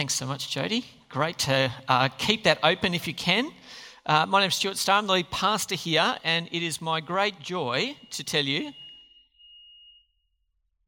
Thanks so much, Jody. Great to uh, keep that open if you can. Uh, my name is Stuart Starr. I'm the lead pastor here, and it is my great joy to tell you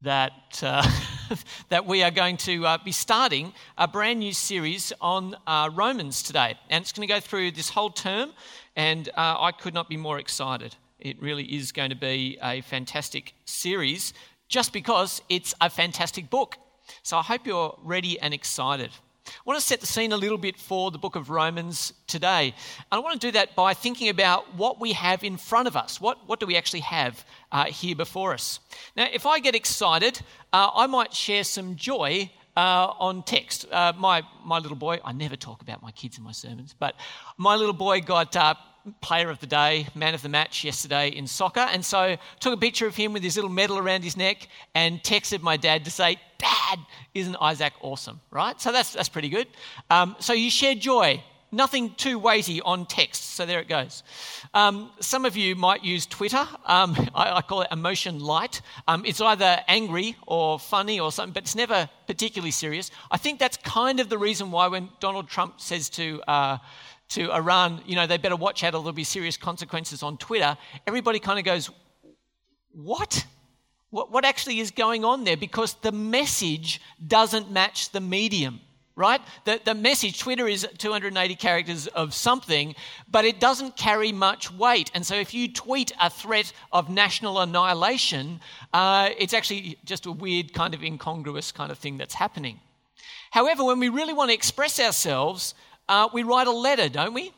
that, uh, that we are going to uh, be starting a brand new series on uh, Romans today. And it's going to go through this whole term, and uh, I could not be more excited. It really is going to be a fantastic series just because it's a fantastic book. So I hope you're ready and excited. I want to set the scene a little bit for the book of Romans today. And I want to do that by thinking about what we have in front of us. What, what do we actually have uh, here before us? Now, if I get excited, uh, I might share some joy uh, on text. Uh, my, my little boy, I never talk about my kids in my sermons, but my little boy got uh, player of the day, man of the match yesterday in soccer. And so took a picture of him with his little medal around his neck and texted my dad to say, Dad, isn't Isaac awesome? Right? So that's, that's pretty good. Um, so you share joy. Nothing too weighty on text, so there it goes. Um, some of you might use Twitter. Um, I, I, call it emotion light. Um, it's either angry or funny or something, but it's never particularly serious. I think that's kind of the reason why when Donald Trump says to uh, to Iran, you know, they better watch out or there'll be serious consequences on Twitter, everybody kind of goes, What? What, what actually is going on there? Because the message doesn't match the medium, right? The, the message, Twitter is 280 characters of something, but it doesn't carry much weight. And so if you tweet a threat of national annihilation, uh, it's actually just a weird, kind of incongruous kind of thing that's happening. However, when we really want to express ourselves, uh, we write a letter, don't we?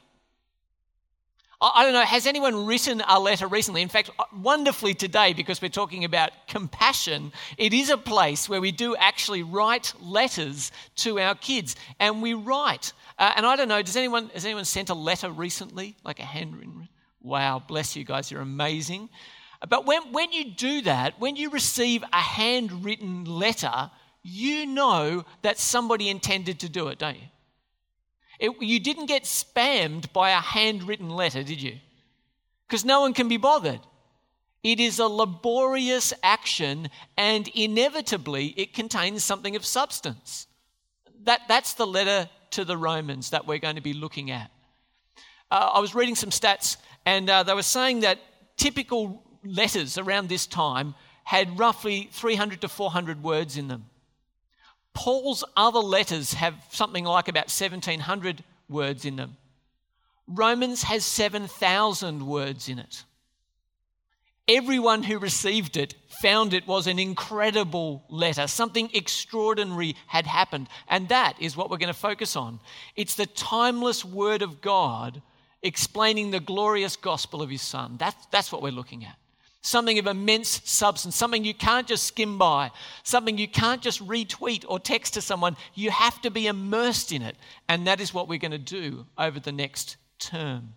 I don't know, has anyone written a letter recently? In fact, wonderfully today, because we're talking about compassion, it is a place where we do actually write letters to our kids. And we write. Uh, and I don't know, does anyone, has anyone sent a letter recently? Like a handwritten? Wow, bless you guys, you're amazing. But when, when you do that, when you receive a handwritten letter, you know that somebody intended to do it, don't you? It, you didn't get spammed by a handwritten letter, did you? Because no one can be bothered. It is a laborious action, and inevitably, it contains something of substance. That, that's the letter to the Romans that we're going to be looking at. Uh, I was reading some stats, and uh, they were saying that typical letters around this time had roughly 300 to 400 words in them. Paul's other letters have something like about 1,700 words in them. Romans has 7,000 words in it. Everyone who received it found it was an incredible letter. Something extraordinary had happened. And that is what we're going to focus on. It's the timeless word of God explaining the glorious gospel of his son. That's, that's what we're looking at something of immense substance, something you can't just skim by, something you can't just retweet or text to someone. You have to be immersed in it. And that is what we're going to do over the next term.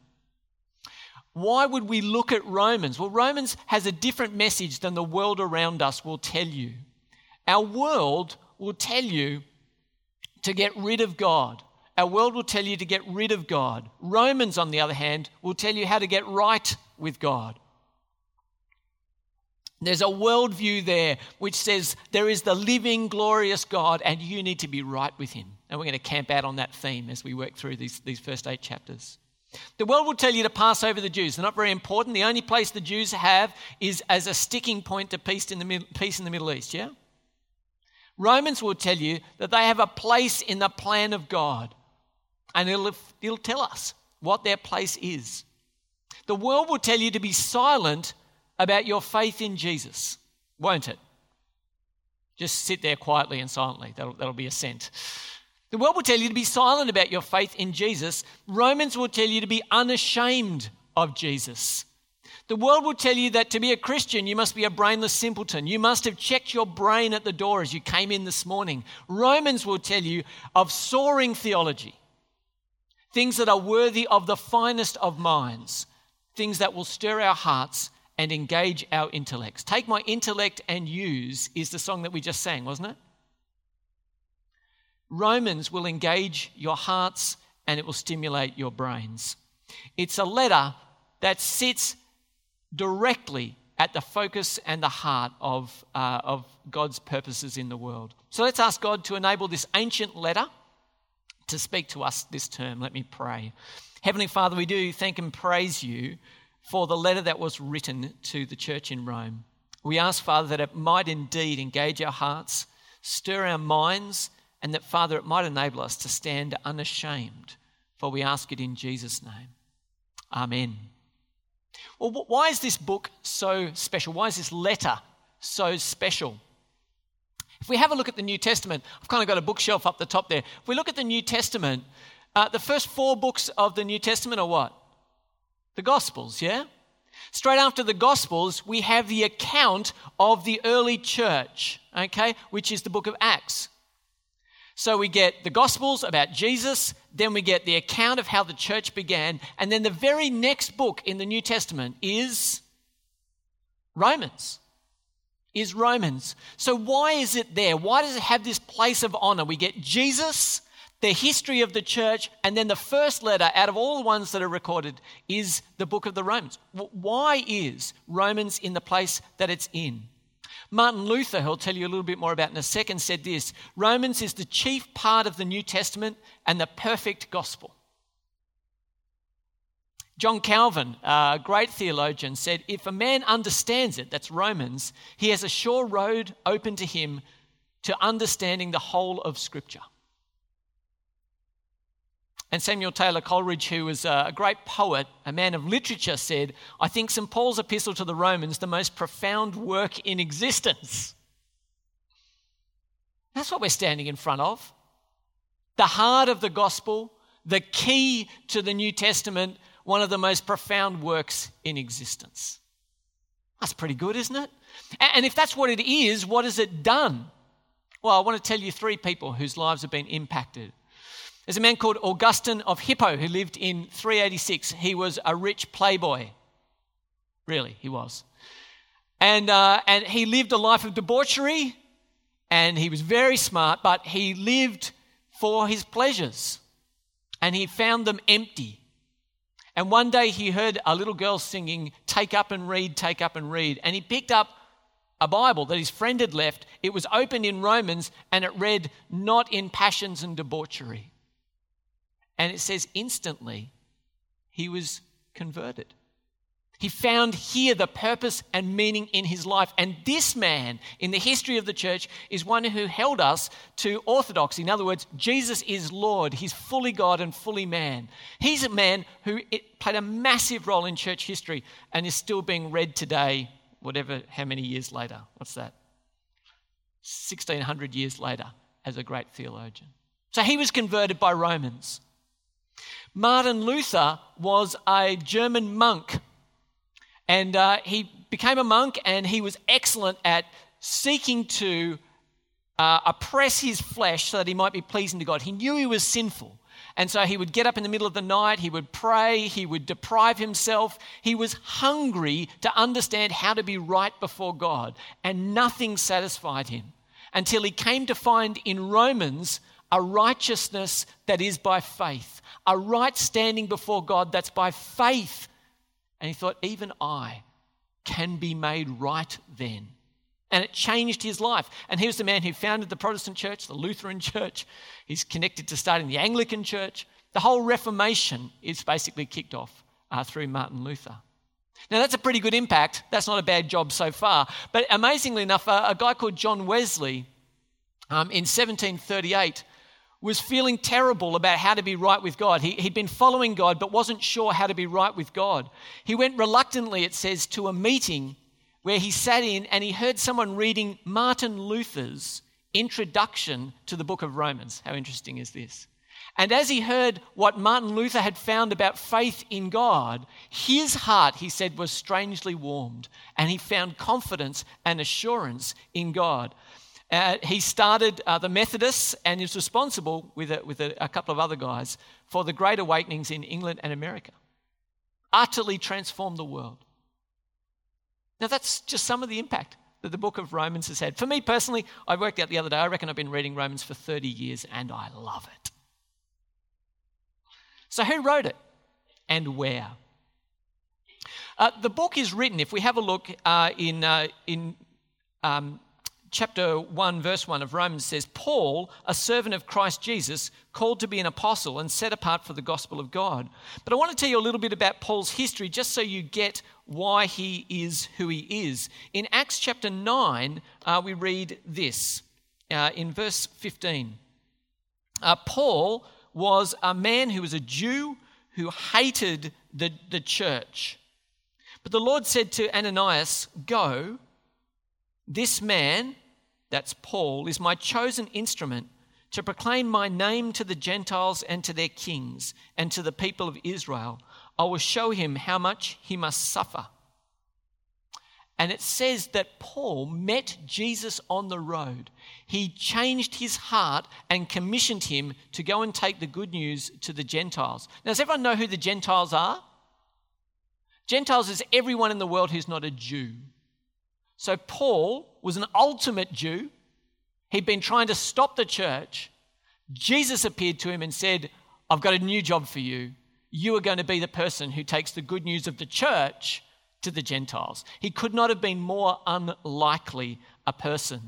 Why would we look at Romans? Well, Romans has a different message than the world around us will tell you. Our world will tell you to get rid of God. Our world will tell you to get rid of God. Romans, on the other hand, will tell you how to get right with God. There's a worldview there which says there is the living, glorious God, and you need to be right with Him. And we're going to camp out on that theme as we work through these, these first eight chapters. The world will tell you to pass over the Jews. They're not very important. The only place the Jews have is as a sticking point to peace in the, peace in the Middle East, yeah? Romans will tell you that they have a place in the plan of God, and it'll, it'll tell us what their place is. The world will tell you to be silent about your faith in Jesus, won't it? Just sit there quietly and silently. That'll, that'll be. The world will tell you to be silent about your faith in Jesus. Romans will tell you to be unashamed of Jesus. The world will tell you that to be a Christian, you must be a brainless simpleton. You must have checked your brain at the door as you came in this morning. Romans will tell you of soaring theology, things that are worthy of the finest of minds, things that will stir our hearts and engage our intellects. Take my intellect and use is the song that we just sang, wasn't it? Romans will engage your hearts and it will stimulate your brains. It's a letter that sits directly at the focus and the heart of, uh, of God's purposes in the world. So let's ask God to enable this ancient letter to speak to us this term. Let me pray. Heavenly Father, we do thank and praise you for the letter that was written to the church in Rome. We ask, Father, that it might indeed engage our hearts, stir our minds, and that, Father, it might enable us to stand unashamed. For we ask it in Jesus' name. Amen. Well, why is this book so special? Why is this letter so special? If we have a look at the New Testament, I've kind of got a bookshelf up the top there. If we look at the New Testament, uh, the first four books of the New Testament are what? The Gospels, yeah? Straight after the Gospels, we have the account of the early church, okay, which is the book of Acts. So we get the Gospels about Jesus, then we get the account of how the church began, and then the very next book in the New Testament is Romans. Is Romans. So why is it there? Why does it have this place of honor? We get Jesus, the history of the church, and then the first letter out of all the ones that are recorded is the book of the Romans. Why is Romans in the place that it's in? Martin Luther, who I'll tell you a little bit more about in a second, said this Romans is the chief part of the New Testament and the perfect gospel. John Calvin, a great theologian, said, If a man understands it, that's Romans, he has a sure road open to him to understanding the whole of Scripture. And Samuel Taylor Coleridge, who was a great poet, a man of literature, said, I think St. Paul's epistle to the Romans the most profound work in existence. That's what we're standing in front of. The heart of the gospel, the key to the New Testament, one of the most profound works in existence. That's pretty good, isn't it? And if that's what it is, what has it done? Well, I want to tell you three people whose lives have been impacted there's a man called Augustine of Hippo who lived in 386. He was a rich playboy. Really, he was. And, uh, and he lived a life of debauchery and he was very smart, but he lived for his pleasures and he found them empty. And one day he heard a little girl singing, Take up and read, take up and read. And he picked up a Bible that his friend had left. It was opened in Romans and it read, Not in passions and debauchery. And it says instantly he was converted. He found here the purpose and meaning in his life. And this man in the history of the church is one who held us to orthodoxy. In other words, Jesus is Lord. He's fully God and fully man. He's a man who played a massive role in church history and is still being read today, whatever, how many years later? What's that? 1600 years later, as a great theologian. So he was converted by Romans. Martin Luther was a German monk. And uh, he became a monk and he was excellent at seeking to uh, oppress his flesh so that he might be pleasing to God. He knew he was sinful. And so he would get up in the middle of the night, he would pray, he would deprive himself. He was hungry to understand how to be right before God, and nothing satisfied him until he came to find in Romans a righteousness that is by faith, a right standing before God that's by faith. And he thought, even I can be made right then. And it changed his life. And he was the man who founded the Protestant church, the Lutheran church. He's connected to starting the Anglican church. The whole Reformation is basically kicked off uh, through Martin Luther. Now, that's a pretty good impact. That's not a bad job so far. But amazingly enough, uh, a guy called John Wesley um, in 1738 was feeling terrible about how to be right with God. He, had been following God but wasn't sure how to be right with God. He went reluctantly, it says, to a meeting where he sat in and he heard someone reading Martin Luther's introduction to the book of Romans. How interesting is this? And as he heard what Martin Luther had found about faith in God, his heart, he said, was strangely warmed, and he found confidence and assurance in God. Uh, he started uh, the Methodists and is responsible with, a, with a, a couple of other guys for the Great Awakenings in England and America. Utterly transformed the world. Now, that's just some of the impact that the book of Romans has had. For me personally, I worked out the other day, I reckon I've been reading Romans for 30 years and I love it. So, who wrote it and where? Uh, the book is written, if we have a look uh, in, uh, in um, chapter 1, verse 1 of Romans says, Paul, a servant of Christ Jesus, called to be an apostle and set apart for the gospel of God. But I want to tell you a little bit about Paul's history just so you get why he is who he is. In Acts chapter 9, uh, we read this uh, in verse 15. Uh, Paul was a man who was a Jew who hated the, the church. But the Lord said to Ananias, Go this man, that's Paul, is my chosen instrument to proclaim my name to the Gentiles and to their kings and to the people of Israel. I will show him how much he must suffer. And it says that Paul met Jesus on the road. He changed his heart and commissioned him to go and take the good news to the Gentiles. Now, does everyone know who the Gentiles are? Gentiles is everyone in the world who's not a Jew. So Paul was an ultimate Jew. He'd been trying to stop the church. Jesus appeared to him and said, I've got a new job for you. You are going to be the person who takes the good news of the church to the Gentiles. He could not have been more unlikely a person.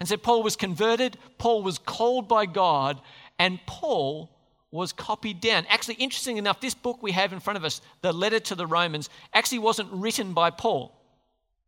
And so Paul was converted, Paul was called by God, and Paul was copied down. Actually, interesting enough, this book we have in front of us, the letter to the Romans, actually wasn't written by Paul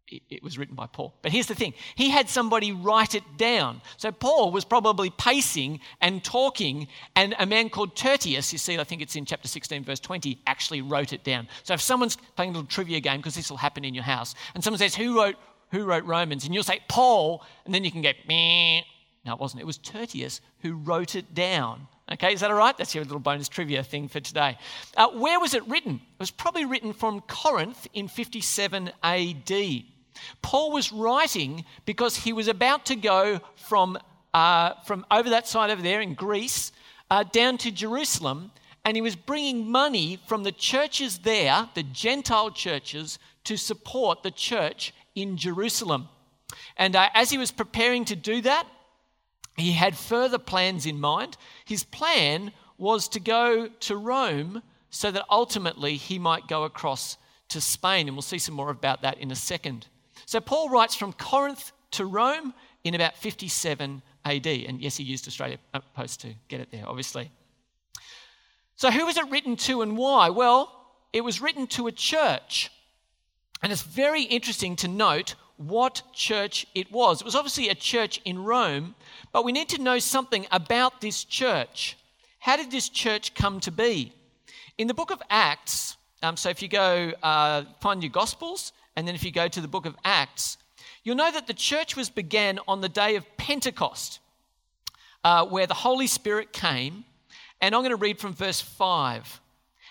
it was written by Paul. But here's the thing he had somebody write it down. So Paul was probably pacing and talking, and a man called Tertius, you see, I think it's in chapter 16, verse 20, actually wrote it down. So if someone's playing a little trivia game, because this will happen in your house, and someone says, Who wrote, who wrote Romans? And you'll say, Paul, and then you can go, Meh. No, it wasn't. It was Tertius who wrote it down. Okay, is that all right? That's your little bonus trivia thing for today. Uh, where was it written? It was probably written from Corinth in 57 AD. Paul was writing because he was about to go from, uh, from over that side over there in Greece uh, down to Jerusalem, and he was bringing money from the churches there, the Gentile churches, to support the church in Jerusalem. And uh, as he was preparing to do that, he had further plans in mind. His plan was to go to Rome so that ultimately he might go across to Spain. And we'll see some more about that in a second. So Paul writes from Corinth to Rome in about 57 AD. And yes, he used Australia Post to get it there, obviously. So who was it written to and why? Well, it was written to a church. And it's very interesting to note what church it was. It was obviously a church in Rome, but we need to know something about this church. How did this church come to be? In the book of Acts, um, so if you go uh, find your Gospels, and then if you go to the book of Acts, you'll know that the church was began on the day of Pentecost, uh, where the Holy Spirit came. And I'm going to read from verse 5.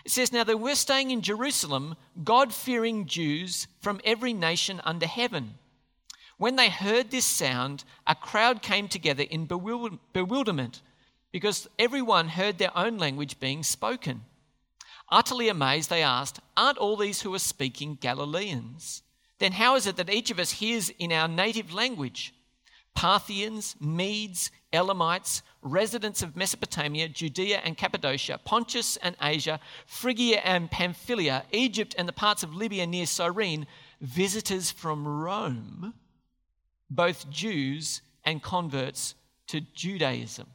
It says, Now they were staying in Jerusalem, God fearing Jews from every nation under heaven. When they heard this sound, a crowd came together in bewilderment because everyone heard their own language being spoken. Utterly amazed, they asked, Aren't all these who are speaking Galileans? Then how is it that each of us hears in our native language? Parthians, Medes, Elamites, residents of Mesopotamia, Judea and Cappadocia, Pontus and Asia, Phrygia and Pamphylia, Egypt and the parts of Libya near Cyrene, visitors from Rome, both Jews and converts to Judaism.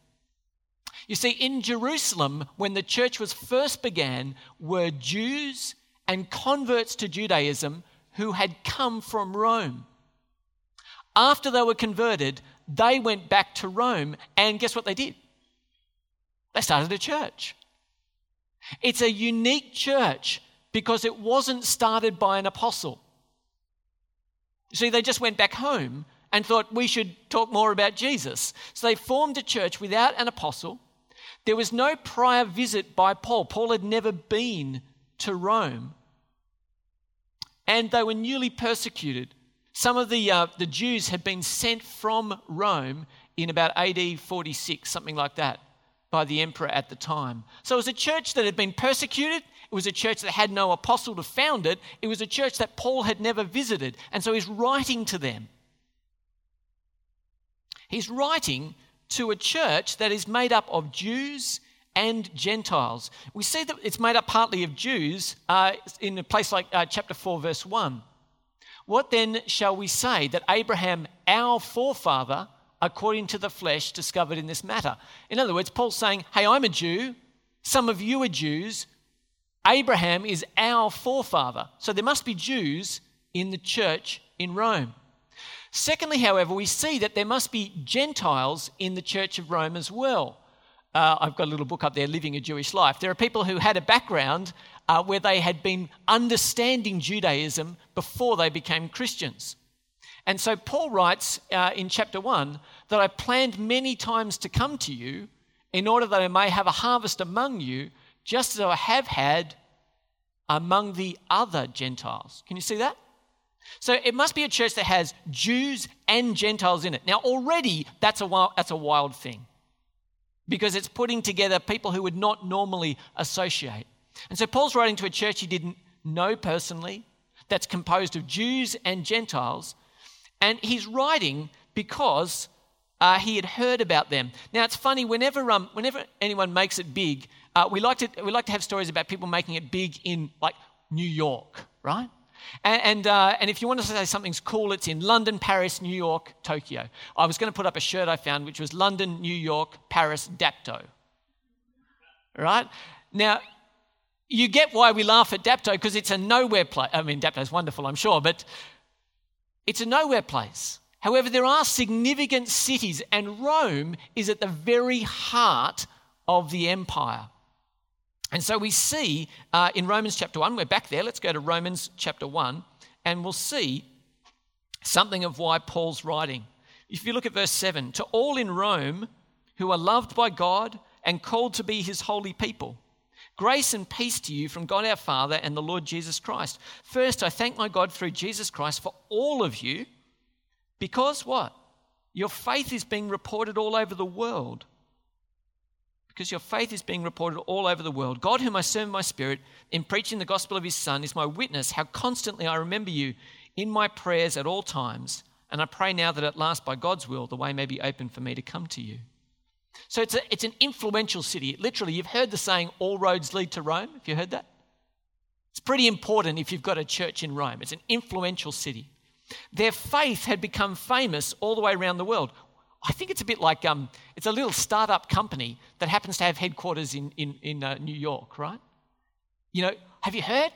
You see, in Jerusalem, when the church was first began, were Jews and converts to Judaism who had come from Rome. After they were converted, they went back to Rome, and guess what they did? They started a church. It's a unique church because it wasn't started by an apostle. You see, they just went back home and thought we should talk more about Jesus. So they formed a church without an apostle there was no prior visit by Paul. Paul had never been to Rome. And they were newly persecuted. Some of the, uh, the Jews had been sent from Rome in about AD 46, something like that, by the emperor at the time. So it was a church that had been persecuted. It was a church that had no apostle to found it. It was a church that Paul had never visited. And so he's writing to them. He's writing to a church that is made up of Jews and Gentiles. We see that it's made up partly of Jews uh, in a place like uh, chapter 4, verse 1. What then shall we say that Abraham, our forefather, according to the flesh, discovered in this matter? In other words, Paul's saying, Hey, I'm a Jew. Some of you are Jews. Abraham is our forefather. So there must be Jews in the church in Rome. Secondly, however, we see that there must be Gentiles in the church of Rome as well. Uh, I've got a little book up there, Living a Jewish Life. There are people who had a background uh, where they had been understanding Judaism before they became Christians. And so Paul writes uh, in chapter 1 that I planned many times to come to you in order that I may have a harvest among you, just as I have had among the other Gentiles. Can you see that? So it must be a church that has Jews and Gentiles in it. Now, already that's a wild, that's a wild thing because it's putting together people who would not normally associate. And so Paul's writing to a church he didn't know personally, that's composed of Jews and Gentiles. And he's writing because uh, he had heard about them. Now it's funny whenever um, whenever anyone makes it big, uh, we like to we like to have stories about people making it big in like New York, right? And and, uh, and if you want to say something's cool, it's in London, Paris, New York, Tokyo. I was going to put up a shirt I found which was London, New York, Paris, Dapto. Right now, you get why we laugh at Dapto because it's a nowhere place. I mean, Dapto is wonderful, I'm sure, but it's a nowhere place. However, there are significant cities, and Rome is at the very heart of the empire. And so we see uh, in Romans chapter 1, we're back there. Let's go to Romans chapter 1, and we'll see something of why Paul's writing. If you look at verse 7 to all in Rome who are loved by God and called to be his holy people. Grace and peace to you from God our Father and the Lord Jesus Christ. First, I thank my God through Jesus Christ for all of you because what? Your faith is being reported all over the world. Because your faith is being reported all over the world. God, whom I serve in my spirit, in preaching the gospel of his Son, is my witness how constantly I remember you in my prayers at all times. And I pray now that at last, by God's will, the way may be open for me to come to you. So it's, a, it's an influential city. Literally, you've heard the saying, all roads lead to Rome. Have you heard that? It's pretty important if you've got a church in Rome. It's an influential city. Their faith had become famous all the way around the world. I think it's a bit like um, it's a little startup company that happens to have headquarters in, in, in uh, New York, right? You know, have you heard?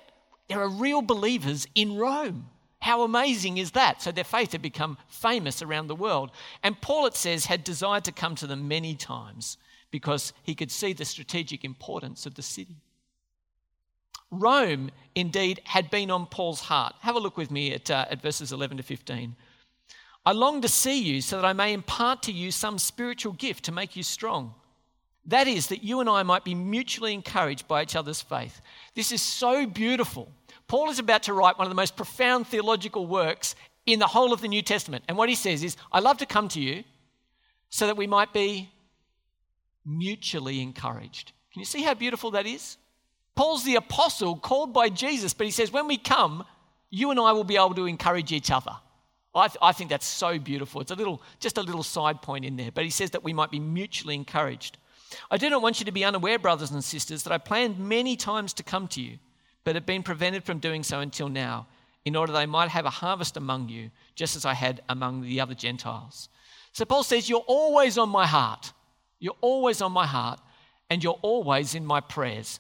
There are real believers in Rome. How amazing is that? So their faith had become famous around the world. And Paul, it says, had desired to come to them many times because he could see the strategic importance of the city. Rome, indeed, had been on Paul's heart. Have a look with me at, uh, at verses 11 to 15. I long to see you so that I may impart to you some spiritual gift to make you strong. That is, that you and I might be mutually encouraged by each other's faith. This is so beautiful Paul is about to write one of the most profound theological works in the whole of the New Testament. And what he says is, I love to come to you so that we might be mutually encouraged. Can you see how beautiful that is? Paul's the apostle called by Jesus, but he says, when we come, you and I will be able to encourage each other. I, th- I think that's so beautiful. It's a little, just a little side point in there, but he says that we might be mutually encouraged. I do not want you to be unaware, brothers and sisters, that I planned many times to come to you but have been prevented from doing so until now, in order they might have a harvest among you, just as I had among the other Gentiles. So Paul says, You're always on my heart. You're always on my heart, and you're always in my prayers.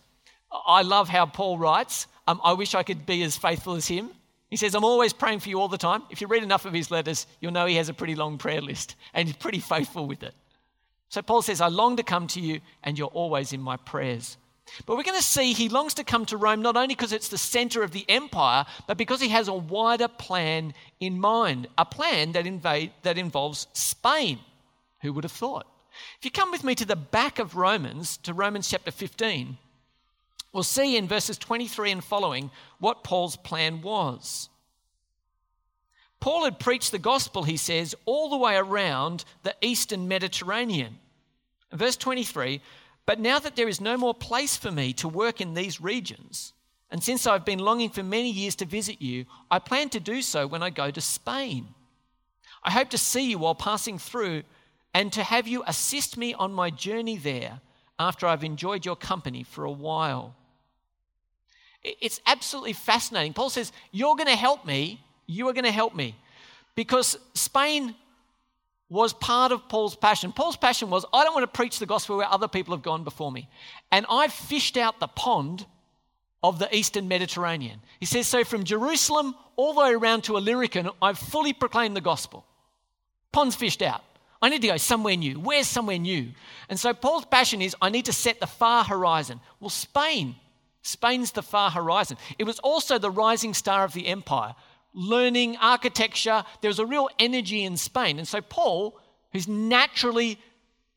I love how Paul writes. Um, I wish I could be as faithful as him. He says, I'm always praying for you all the time. If you read enough of his letters, you'll know he has a pretty long prayer list, and he's pretty faithful with it. So Paul says, I long to come to you, and you're always in my prayers. But we're going to see he longs to come to Rome not only because it's the center of the empire, but because he has a wider plan in mind, a plan that, invade, that involves Spain. Who would have thought? If you come with me to the back of Romans, to Romans chapter 15, we'll see in verses 23 and following what Paul's plan was. Paul had preached the gospel, he says, all the way around the eastern Mediterranean. Verse 23 but now that there is no more place for me to work in these regions, and since I've been longing for many years to visit you, I plan to do so when I go to Spain. I hope to see you while passing through and to have you assist me on my journey there after I've enjoyed your company for a while. It's absolutely fascinating. Paul says, You're going to help me. You are going to help me. Because Spain was part of Paul's passion. Paul's passion was I don't want to preach the gospel where other people have gone before me. And I've fished out the pond of the eastern Mediterranean. He says, So from Jerusalem all the way around to Illyricum, I've fully proclaimed the gospel. Pond's fished out. I need to go somewhere new. Where's somewhere new? And so Paul's passion is I need to set the far horizon. Well, Spain, Spain's the far horizon. It was also the rising star of the empire. Learning, architecture, there was a real energy in Spain. And so Paul, who's naturally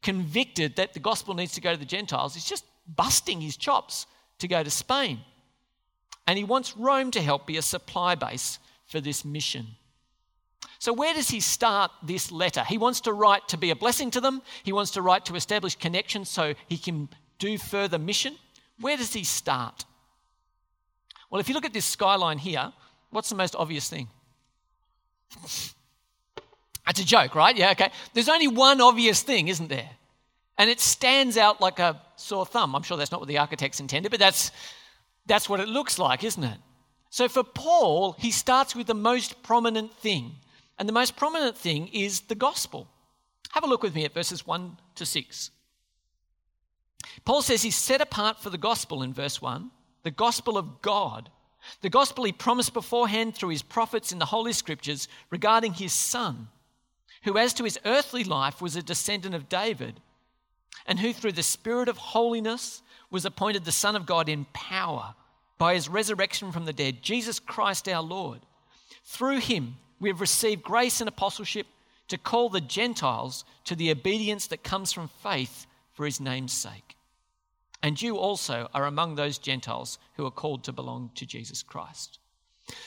convicted that the gospel needs to go to the Gentiles, is just busting his chops to go to Spain. And he wants Rome to help be a supply base for this mission. So, where does he start this letter? He wants to write to be a blessing to them, he wants to write to establish connections so he can do further mission. Where does he start? Well, if you look at this skyline here, what's the most obvious thing? That's a joke, right? Yeah, okay. There's only one obvious thing, isn't there? And it stands out like a sore thumb. I'm sure that's not what the architects intended, but that's, that's what it looks like, isn't it? So for Paul, he starts with the most prominent thing. And the most prominent thing is the gospel. Have a look with me at verses 1 to 6. Paul says he's set apart for the gospel in verse 1, the gospel of God. The gospel he promised beforehand through his prophets in the Holy Scriptures regarding his son, who, as to his earthly life, was a descendant of David, and who, through the Spirit of holiness, was appointed the Son of God in power by his resurrection from the dead, Jesus Christ our Lord. Through him, we have received grace and apostleship to call the Gentiles to the obedience that comes from faith for his name's sake. And you also are among those Gentiles who are called to belong to Jesus Christ.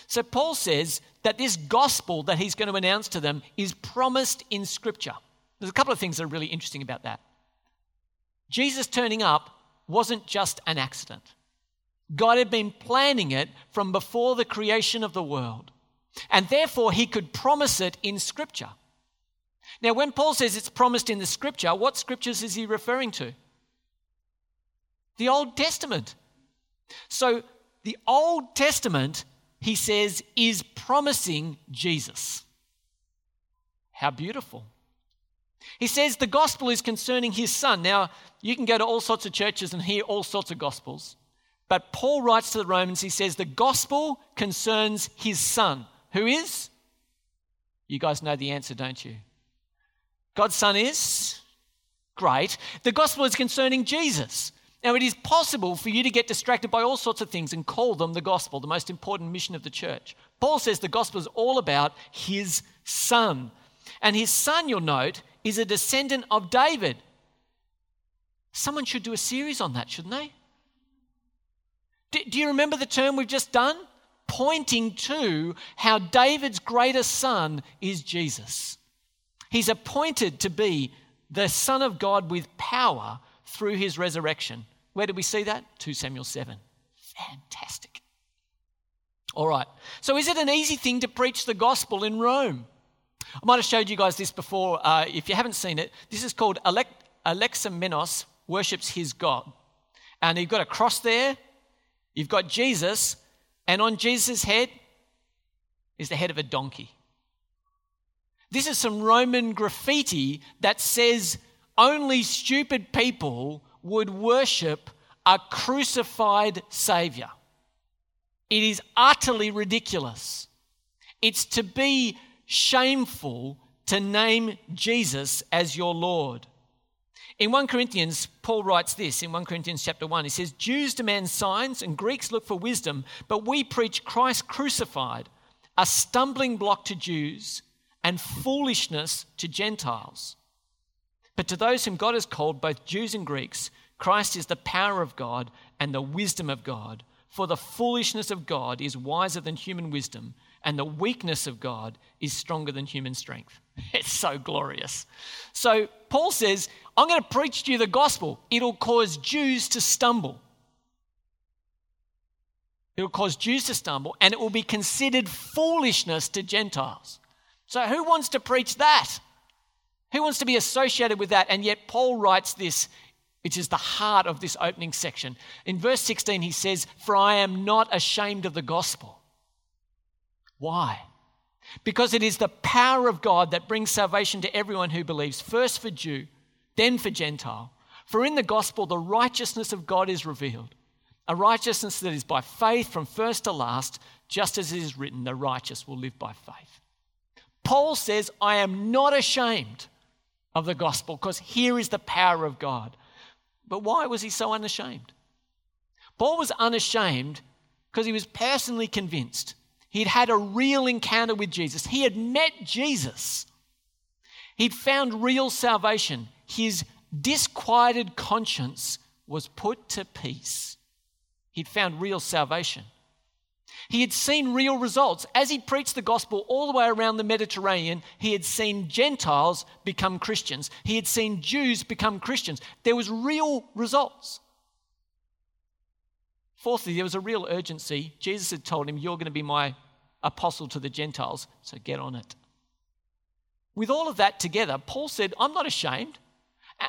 So Paul says that this gospel that he's going to announce to them is promised in Scripture. There's a couple of things that are really interesting about that. Jesus turning up wasn't just an accident. God had been planning it from before the creation of the world. And therefore, he could promise it in Scripture. Now, when Paul says it's promised in the Scripture, what Scriptures is he referring to? The Old Testament. So, the Old Testament, he says, is promising Jesus. How beautiful. He says the gospel is concerning his son. Now, you can go to all sorts of churches and hear all sorts of gospels. But Paul writes to the Romans, he says the gospel concerns his son. Who is? You guys know the answer, don't you? God's son is? Great. The gospel is concerning Jesus. Now, it is possible for you to get distracted by all sorts of things and call them the gospel, the most important mission of the church. Paul says the gospel is all about his son. And his son, you'll note, is a descendant of David. Someone should do a series on that, shouldn't they? Do, do you remember the term we've just done? Pointing to how David's greatest son is Jesus. He's appointed to be the Son of God with power through his resurrection. Where did we see that? 2 Samuel 7. Fantastic. All right. So, is it an easy thing to preach the gospel in Rome? I might have showed you guys this before. Uh, if you haven't seen it, this is called Alexamenos worships his God. And you've got a cross there, you've got Jesus, and on Jesus' head is the head of a donkey. This is some Roman graffiti that says only stupid people would worship a crucified Savior. It is utterly ridiculous. It's to be shameful to name Jesus as your Lord. In 1 Corinthians, Paul writes this in 1 Corinthians chapter 1. He says, Jews demand signs and Greeks look for wisdom, but we preach Christ crucified, a stumbling block to Jews and foolishness to Gentiles. But to those whom God has called, both Jews and Greeks, Christ is the power of God and the wisdom of God. For the foolishness of God is wiser than human wisdom, and the weakness of God is stronger than human strength. It's so glorious. So Paul says, I'm going to preach to you the gospel. It'll cause Jews to stumble. It'll cause Jews to stumble, and it will be considered foolishness to Gentiles. So, who wants to preach that? Who wants to be associated with that? And yet, Paul writes this, which is the heart of this opening section. In verse 16, he says, For I am not ashamed of the gospel. Why? Because it is the power of God that brings salvation to everyone who believes, first for Jew, then for Gentile. For in the gospel, the righteousness of God is revealed, a righteousness that is by faith from first to last, just as it is written, the righteous will live by faith. Paul says, I am not ashamed of the gospel because here is the power of God. But why was he so unashamed? Paul was unashamed because he was personally convinced. He'd had a real encounter with Jesus. He had met Jesus. He'd found real salvation. His disquieted conscience was put to peace. He'd found real salvation. He had seen real results. As he preached the gospel all the way around the Mediterranean, he had seen Gentiles become Christians. He had seen Jews become Christians. There was real results. Fourthly, there was a real urgency. Jesus had told him, You're going to be my apostle to the Gentiles, so get on it. With all of that together, Paul said, I'm not ashamed.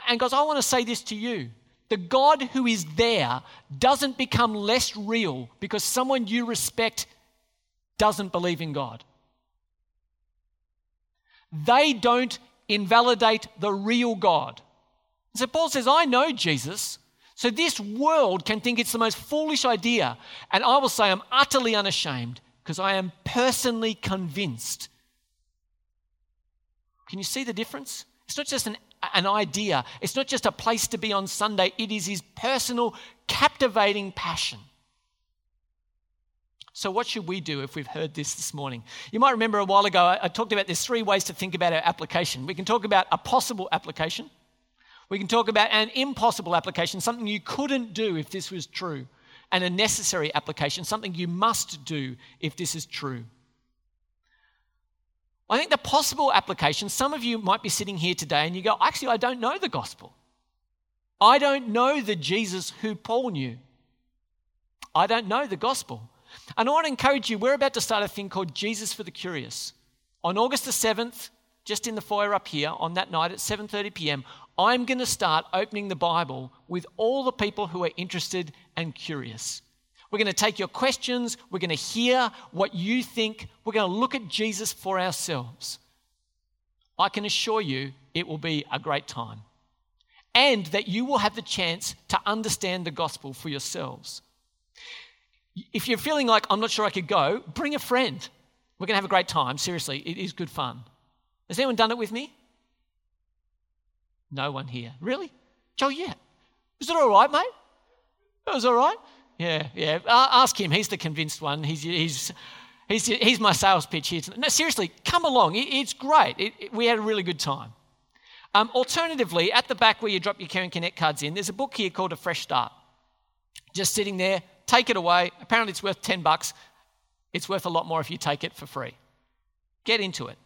And guys, I want to say this to you. The God who is there doesn't become less real because someone you respect doesn't believe in God. They don't invalidate the real God. So Paul says, I know Jesus. So this world can think it's the most foolish idea. And I will say I'm utterly unashamed because I am personally convinced. Can you see the difference? It's not just an, an idea, it's not just a place to be on Sunday, it is his personal, captivating passion. So, what should we do if we've heard this this morning? You might remember a while ago, I, talked about there's three ways to think about our application. We can talk about a possible application, we can talk about an impossible application, something you couldn't do if this was true, and a necessary application, something you must do if this is true. I think the possible application, some of you might be sitting here today and you go, actually, I don't know the gospel. I don't know the Jesus who Paul knew. I don't know the gospel. And I want to encourage you, we're about to start a thing called Jesus for the Curious. On August the 7th, just in the foyer up here, on that night at 7:30 p.m., I'm going to start opening the Bible with all the people who are interested and curious. We're going to take your questions, we're going to hear what you think, we're going to look at Jesus for ourselves. I can assure you it will be a great time. And that you will have the chance to understand the gospel for yourselves. If you're feeling like, I'm not sure I could go, bring a friend. We're going to have a great time. Seriously, it is good fun. Has anyone done it with me? No one here. Really? Joe, yeah. Is it all right, mate? It was all right? Yeah, yeah. ask him. He's the convinced one. He's, he's, he's, he's my sales pitch here. No, seriously, come along. It, it's great. It, it, we had a really good time. Um, alternatively, at the back where you drop your Care and Connect cards in, there's a book here called A Fresh Start. Just sitting there. Take it away. Apparently, it's worth 10 bucks. It's worth a lot more if you take it for free. Get into it.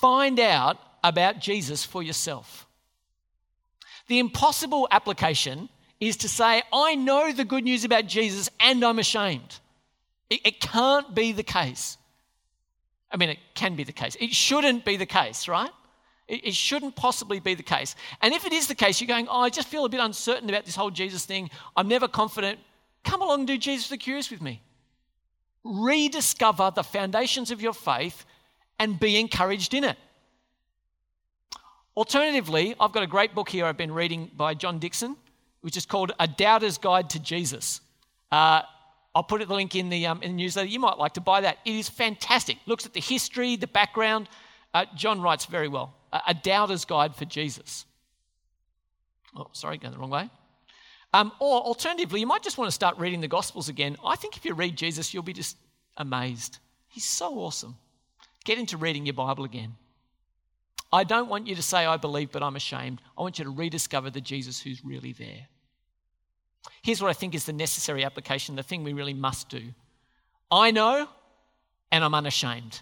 Find out about Jesus for yourself. The impossible application is to say, I know the good news about Jesus and I'm ashamed. It, it, can't be the case. I mean, it can be the case. It shouldn't be the case, right? It, shouldn't possibly be the case. And if it is the case, you're going, oh, I just feel a bit uncertain about this whole Jesus thing. I'm never confident. Come along and do Jesus the Curious with me. Rediscover the foundations of your faith and be encouraged in it. Alternatively, I've got a great book here I've been reading by John Dickson, which is called A Doubter's Guide to Jesus. Uh, I'll put the link in the, um, in the newsletter. You might like to buy that. It is fantastic. Looks at the history, the background. Uh, John writes very well. A Doubter's Guide for Jesus. Oh, sorry, going the wrong way. Um, or alternatively, you might just want to start reading the Gospels again. I think if you read Jesus, you'll be just amazed. He's so awesome. Get into reading your Bible again. I don't want you to say, I believe, but I'm ashamed. I want you to rediscover the Jesus who's really there. Here's what I think is the necessary application, the thing we really must do. I know and I'm unashamed.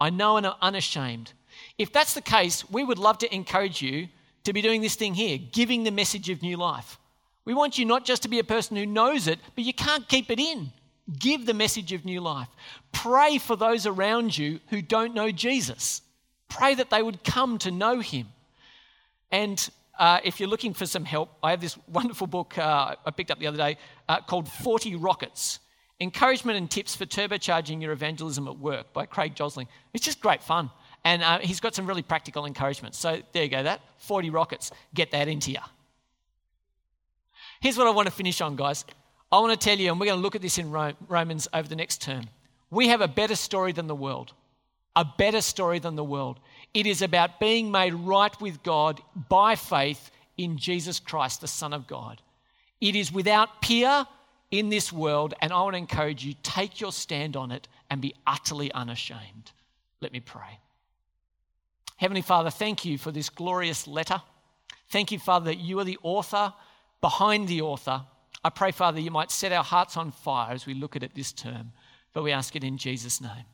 I know and I'm unashamed. If that's the case, we would love to encourage you to be doing this thing here, giving the message of new life. We want you not just to be a person who knows it, but you can't keep it in. Give the message of new life. Pray for those around you who don't know Jesus. Pray that they would come to know him. And uh, if you're looking for some help, I have this wonderful book uh, I picked up the other day uh, called 40 Rockets. Encouragement and Tips for Turbocharging Your Evangelism at Work by Craig Josling. It's just great fun. And uh, he's got some really practical encouragement. So there you go, that 40 rockets. Get that into you. Here's what I want to finish on, guys. I want to tell you, and we're going to look at this in Romans over the next term. We have a better story than the world. A better story than the world. It is about being made right with God by faith in Jesus Christ, the Son of God. It is without peer in this world, and I want to encourage you take your stand on it and be utterly unashamed. Let me pray. Heavenly Father, thank you for this glorious letter. Thank you, Father, that you are the author behind the author. I pray, Father, you might set our hearts on fire as we look at it this term. But we ask it in Jesus' name.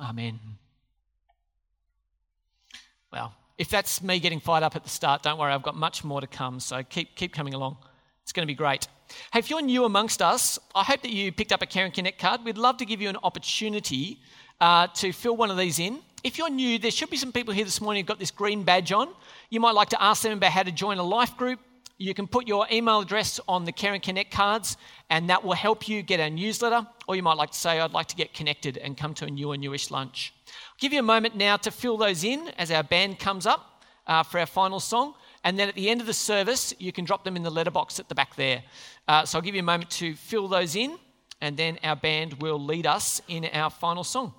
Amen. Well, if that's me getting fired up at the start, don't worry, I've got much more to come. So keep, keep coming along. It's going to be great. Hey, if you're new amongst us, I hope that you picked up a Care and Connect card. We'd love to give you an opportunity uh, to fill one of these in. If you're new, there should be some people here this morning who've got this green badge on. You might like to ask them about how to join a life group. You can put your email address on the Care and Connect cards, and that will help you get our newsletter. Or you might like to say, I'd like to get connected and come to a new or newish lunch. I'll give you a moment now to fill those in as our band comes up uh, for our final song. And then at the end of the service, you can drop them in the letterbox at the back there. Uh, so I'll give you a moment to fill those in, and then our band will lead us in our final song.